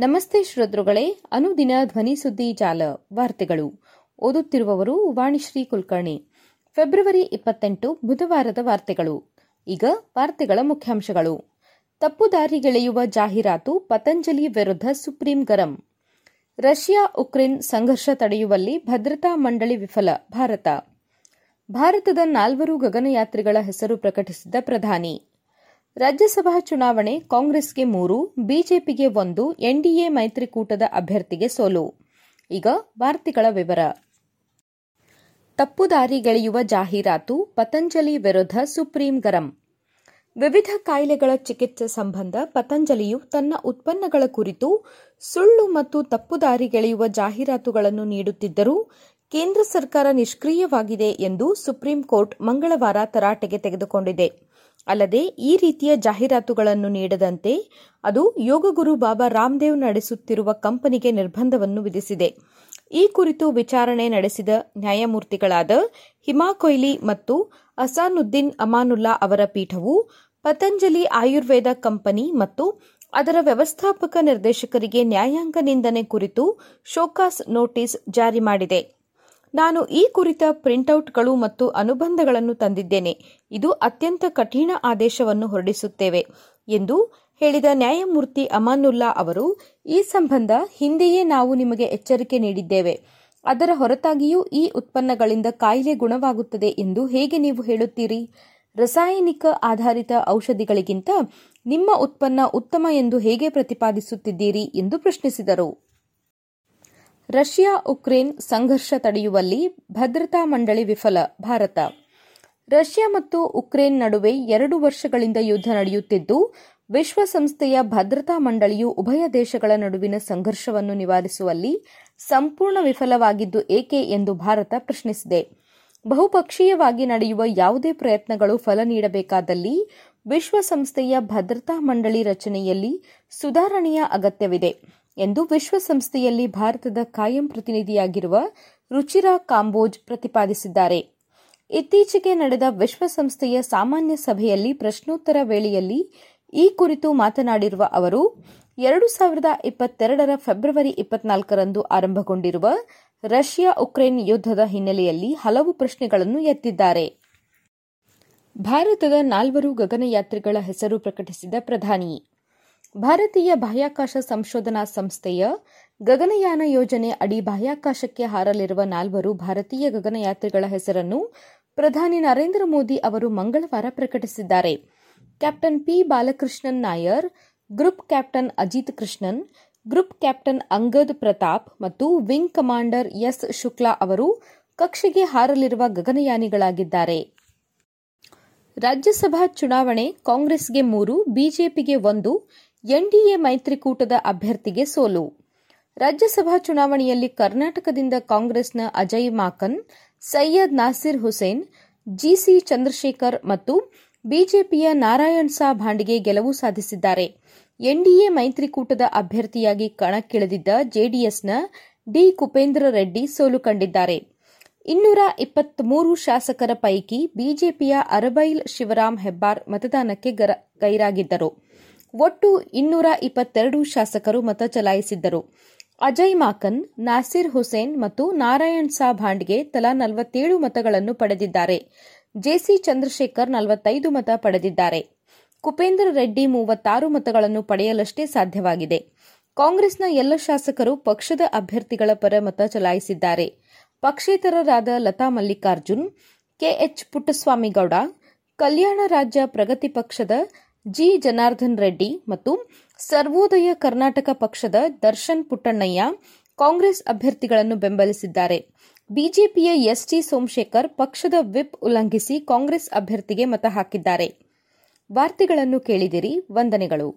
ನಮಸ್ತೆ ಶ್ರೋತೃಗಳೇ, ಅನುದಿನ ಧ್ವನಿ ಸುದ್ದಿ ಜಾಲ ವಾರ್ತೆಗಳು. ಓದುತ್ತಿರುವವರು ವಾಣಿಶ್ರೀ ಕುಲಕರ್ಣಿ. ಫೆಬ್ರವರಿ ಇಪ್ಪತ್ತೆಂಟು, ಬುಧವಾರದ ವಾರ್ತೆಗಳು. ಈಗ ವಾರ್ತೆಗಳ ಮುಖ್ಯಾಂಶಗಳು. ತಪ್ಪುದಾರಿಗೆಳೆಯುವ ಜಾಹೀರಾತು ಪತಂಜಲಿ ವಿರುದ್ಧ ಸುಪ್ರೀಂ ಗರಂ. ರಷ್ಯಾ ಉಕ್ರೇನ್ ಸಂಘರ್ಷ ತಡೆಯುವಲ್ಲಿ ಭದ್ರತಾ ಮಂಡಳಿ ವಿಫಲ, ಭಾರತ. ಭಾರತದ ನಾಲ್ವರು ಗಗನಯಾತ್ರಿಗಳ ಹೆಸರು ಪ್ರಕಟಿಸಿದ ಪ್ರಧಾನಿ. ರಾಜ್ಯಸಭಾ ಚುನಾವಣೆ ಕಾಂಗ್ರೆಸ್ಗೆ ಮೂರು, ಬಿಜೆಪಿಗೆ ಒಂದು, ಎನ್ಡಿಎ ಮೈತ್ರಿಕೂಟದ ಅಭ್ಯರ್ಥಿಗೆ ಸೋಲು. ಈಗ ವಾರ್ತೆಗಳ ವಿವರ. ತಪ್ಪುದಾರಿಗೆಳೆಯುವ ಜಾಹೀರಾತು, ಪತಂಜಲಿ ವಿರುದ್ಧ ಸುಪ್ರೀಂ ಗರಂ. ವಿವಿಧ ಕಾಯಿಲೆಗಳ ಚಿಕಿತ್ಸೆ ಸಂಬಂಧ ಪತಂಜಲಿಯು ತನ್ನ ಉತ್ಪನ್ನಗಳ ಕುರಿತು ಸುಳ್ಳು ಮತ್ತು ತಪ್ಪುದಾರಿಗೆಳೆಯುವ ಜಾಹೀರಾತುಗಳನ್ನು ನೀಡುತ್ತಿದ್ದರೂ ಕೇಂದ್ರ ಸರ್ಕಾರ ನಿಷ್ಕ್ರಿಯವಾಗಿದೆ ಎಂದು ಸುಪ್ರೀಂ ಕೋರ್ಟ್ ಮಂಗಳವಾರ ತರಾಟೆಗೆ ತೆಗೆದುಕೊಂಡಿದೆ. ಅಲ್ಲದೆ ಈ ರೀತಿಯ ಜಾಹೀರಾತುಗಳನ್ನು ನೀಡದಂತೆ ಅದು ಯೋಗಗುರು ಬಾಬಾ ರಾಮದೇವ್ ನಡೆಸುತ್ತಿರುವ ಕಂಪನಿಗೆ ನಿರ್ಬಂಧವನ್ನು ವಿಧಿಸಿದೆ. ಈ ಕುರಿತು ವಿಚಾರಣೆ ನಡೆಸಿದ ನ್ಯಾಯಮೂರ್ತಿಗಳಾದ ಹಿಮಾ ಕೊಯ್ಲಿ ಮತ್ತು ಅಸಾನುದ್ದೀನ್ ಅಮಾನುಲ್ಲಾ ಅವರ ಪೀಠವು ಪತಂಜಲಿ ಆಯುರ್ವೇದ ಕಂಪನಿ ಮತ್ತು ಅದರ ವ್ಯವಸ್ಥಾಪಕ ನಿರ್ದೇಶಕರಿಗೆ ನ್ಯಾಯಾಂಗ ನಿಂದನೆ ಕುರಿತು ಶೋಕಾಸ್ ನೋಟಿಸ್ ಜಾರಿ ಮಾಡಿದೆ. ನಾನು ಈ ಕುರಿತ ಪ್ರಿಂಟ್ಔಟ್ಗಳು ಮತ್ತು ಅನುಬಂಧಗಳನ್ನು ತಂದಿದ್ದೇನೆ. ಇದು ಅತ್ಯಂತ ಕಠಿಣ ಆದೇಶವನ್ನು ಹೊರಡಿಸುತ್ತೇವೆ ಎಂದು ಹೇಳಿದ ನ್ಯಾಯಮೂರ್ತಿ ಅಮಾನುಲ್ಲಾ ಅವರು, ಈ ಸಂಬಂಧ ಹಿಂದೆಯೇ ನಾವು ನಿಮಗೆ ಎಚ್ಚರಿಕೆ ನೀಡಿದ್ದೇವೆ. ಅದರ ಹೊರತಾಗಿಯೂ ಈ ಉತ್ಪನ್ನಗಳಿಂದ ಕಾಯಿಲೆ ಗುಣವಾಗುತ್ತದೆ ಎಂದು ಹೇಗೆ ನೀವು ಹೇಳುತ್ತೀರಿ? ರಾಸಾಯನಿಕ ಆಧಾರಿತ ಔಷಧಿಗಳಿಗಿಂತ ನಿಮ್ಮ ಉತ್ಪನ್ನ ಉತ್ತಮ ಎಂದು ಹೇಗೆ ಪ್ರತಿಪಾದಿಸುತ್ತಿದ್ದೀರಿ ಎಂದು ಪ್ರಶ್ನಿಸಿದರು. ರಷ್ಯಾ ಉಕ್ರೇನ್ ಸಂಘರ್ಷ ತಡೆಯುವಲ್ಲಿ ಭದ್ರತಾ ಮಂಡಳಿ ವಿಫಲ, ಭಾರತ. ರಷ್ಯಾ ಮತ್ತು ಉಕ್ರೇನ್ ನಡುವೆ ಎರಡು ವರ್ಷಗಳಿಂದ ಯುದ್ಧ ನಡೆಯುತ್ತಿದ್ದು, ವಿಶ್ವಸಂಸ್ಥೆಯ ಭದ್ರತಾ ಮಂಡಳಿಯು ಉಭಯ ದೇಶಗಳ ನಡುವಿನ ಸಂಘರ್ಷವನ್ನು ನಿವಾರಿಸುವಲ್ಲಿ ಸಂಪೂರ್ಣ ವಿಫಲವಾಗಿದ್ದು ಏಕೆ ಎಂದು ಭಾರತ ಪ್ರಶ್ನಿಸಿದೆ. ಬಹುಪಕ್ಷೀಯವಾಗಿ ನಡೆಯುವ ಯಾವುದೇ ಪ್ರಯತ್ನಗಳು ಫಲ ನೀಡಬೇಕಾದಲ್ಲಿ ವಿಶ್ವಸಂಸ್ಥೆಯ ಭದ್ರತಾ ಮಂಡಳಿ ರಚನೆಯಲ್ಲಿ ಸುಧಾರಣೆಯ ಅಗತ್ಯವಿದೆ. ಎಂದು ವಿಶ್ವಸಂಸ್ಥೆಯಲ್ಲಿ ಭಾರತದ ಕಾಯಂ ಪ್ರತಿನಿಧಿಯಾಗಿರುವ ರುಚಿರಾ ಕಾಂಬೋಜ್ ಪ್ರತಿಪಾದಿಸಿದ್ದಾರೆ. ಇತ್ತೀಚೆಗೆ ನಡೆದ ವಿಶ್ವಸಂಸ್ಥೆಯ ಸಾಮಾನ್ಯ ಸಭೆಯಲ್ಲಿ ಪ್ರಶ್ನೋತ್ತರ ವೇಳೆಯಲ್ಲಿ ಈ ಕುರಿತು ಮಾತನಾಡಿರುವ ಅವರು, ಎರಡು ಸಾವಿರದ ಇಪ್ಪತ್ತೆರಡರ ಫೆಬ್ರವರಿ ಇಪ್ಪತ್ನಾಲ್ಕರಂದು ಆರಂಭಗೊಂಡಿರುವ ರಷ್ಯಾ ಉಕ್ರೇನ್ ಯುದ್ಧದ ಹಿನ್ನೆಲೆಯಲ್ಲಿ ಹಲವು ಪ್ರಶ್ನೆಗಳನ್ನು ಎತ್ತಿದ್ದಾರೆ. ಭಾರತದ ನಾಲ್ವರು ಗಗನಯಾತ್ರಿಗಳ ಹೆಸರು ಪ್ರಕಟಿಸಿದ ಪ್ರಧಾನಿ ಭಾರತೀಯ ಬಾಹ್ಯಾಕಾಶ ಸಂಶೋಧನಾ ಸಂಸ್ಥೆಯ ಗಗನಯಾನ ಯೋಜನೆ ಅಡಿ ಬಾಹ್ಯಾಕಾಶಕ್ಕೆ ಹಾರಲಿರುವ ನಾಲ್ವರು ಭಾರತೀಯ ಗಗನಯಾತ್ರಿಗಳ ಹೆಸರನ್ನು ಪ್ರಧಾನಿ ನರೇಂದ್ರ ಮೋದಿ ಅವರು ಮಂಗಳವಾರ ಪ್ರಕಟಿಸಿದ್ದಾರೆ. Captain P Balakrishnan Nair, group captain Ajit Krishnan, group captain Angad Pratap ಮತ್ತು ವಿಂಗ್ ಕಮಾಂಡರ್ ಎಸ್ ಶುಕ್ಲಾ ಅವರು ಕಕ್ಷೆಗೆ ಹಾರಲಿರುವ ಗಗನಯಾನಿಗಳಾಗಿದ್ದಾರೆ. ರಾಜ್ಯಸಭಾ ಚುನಾವಣೆ ಕಾಂಗ್ರೆಸ್ಗೆ ಮೂರು, ಬಿಜೆಪಿಗೆ ಒಂದು ಎನ್ಡಿಎ ಮೈತ್ರಿಕೂಟದ ಅಭ್ಯರ್ಥಿಗೆ ಸೋಲು. ರಾಜ್ಯಸಭಾ ಚುನಾವಣೆಯಲ್ಲಿ ಕರ್ನಾಟಕದಿಂದ ಕಾಂಗ್ರೆಸ್ನ ಅಜಯ್ ಮಾಕನ್, ಸೈಯದ್ ನಾಸಿರ್ ಹುಸೇನ್, ಜಿಸಿ ಚಂದ್ರಶೇಖರ್ ಮತ್ತು ಬಿಜೆಪಿಯ ನಾರಾಯಣ್ ಸಾ ಭಾಂಡಿಗೆ ಗೆಲುವು ಸಾಧಿಸಿದ್ದಾರೆ. ಎನ್ಡಿಎ ಮೈತ್ರಿಕೂಟದ ಅಭ್ಯರ್ಥಿಯಾಗಿ ಕಣಕ್ಕಿಳಿದಿದ್ದ ಜೆಡಿಎಸ್ನ ಡಿ. ಕುಪೇಂದ್ರ ರೆಡ್ಡಿ ಸೋಲು ಕಂಡಿದ್ದಾರೆ. ಇನ್ನೂರ ಇಪ್ಪತ್ಮೂರು ಶಾಸಕರ ಪೈಕಿ ಬಿಜೆಪಿಯ ಅರಬೈಲ್ ಶಿವರಾಮ್ ಹೆಬ್ಬಾರ್ ಮತದಾನಕ್ಕೆ ಗೈರಾಗಿದ್ದರು. ಒಟ್ಟು ಇನ್ನೂರ ಇಪ್ಪತ್ತೆರಡು ಶಾಸಕರು ಮತ ಚಲಾಯಿಸಿದ್ದರು. ಅಜಯ್ ಮಾಕನ್, ನಾಸಿರ್ ಹುಸೇನ್ ಮತ್ತು ನಾರಾಯಣ್ ಸಾ ಭಾಂಡ್ಗೆ ತಲಾ ನಲವತ್ತೇಳು ಮತಗಳನ್ನು ಪಡೆದಿದ್ದಾರೆ. ಜೆಸಿ ಚಂದ್ರಶೇಖರ್ ನಲವತ್ತೈದು ಮತ ಪಡೆದಿದ್ದಾರೆ. ಕುಪೇಂದ್ರ ರೆಡ್ಡಿ ಮೂವತ್ತಾರು ಮತಗಳನ್ನು ಪಡೆಯಲಷ್ಟೇ ಸಾಧ್ಯವಾಗಿದೆ. ಕಾಂಗ್ರೆಸ್ನ ಎಲ್ಲ ಶಾಸಕರು ಪಕ್ಷದ ಅಭ್ಯರ್ಥಿಗಳ ಪರ ಮತ ಚಲಾಯಿಸಿದ್ದಾರೆ. ಪಕ್ಷೇತರರಾದ ಲತಾ ಮಲ್ಲಿಕಾರ್ಜುನ್ ಕೆಎಚ್ ಪುಟ್ಟಸ್ವಾಮಿಗೌಡ, ಕಲ್ಯಾಣ ರಾಜ್ಯ ಪ್ರಗತಿ ಪಕ್ಷದ ಜಿ. ಜನಾರ್ದನ್ ರೆಡ್ಡಿ ಮತ್ತು ಸರ್ವೋದಯ ಕರ್ನಾಟಕ ಪಕ್ಷದ ದರ್ಶನ್ ಪುಟ್ಟಣ್ಣಯ್ಯ ಕಾಂಗ್ರೆಸ್ ಅಭ್ಯರ್ಥಿಗಳನ್ನು ಬೆಂಬಲಿಸಿದ್ದಾರೆ. ಬಿಜೆಪಿಯ ಎಸ್ಟಿ ಸೋಮಶೇಖರ್ ಪಕ್ಷದ ವಿಪ್ ಉಲ್ಲಂಘಿಸಿ ಕಾಂಗ್ರೆಸ್ ಅಭ್ಯರ್ಥಿಗೆ ಮತ ಹಾಕಿದ್ದಾರೆ. ವಾರ್ತೆಗಳನ್ನು ಕೇಳಿದಿರಿ. ವಂದನೆಗಳು.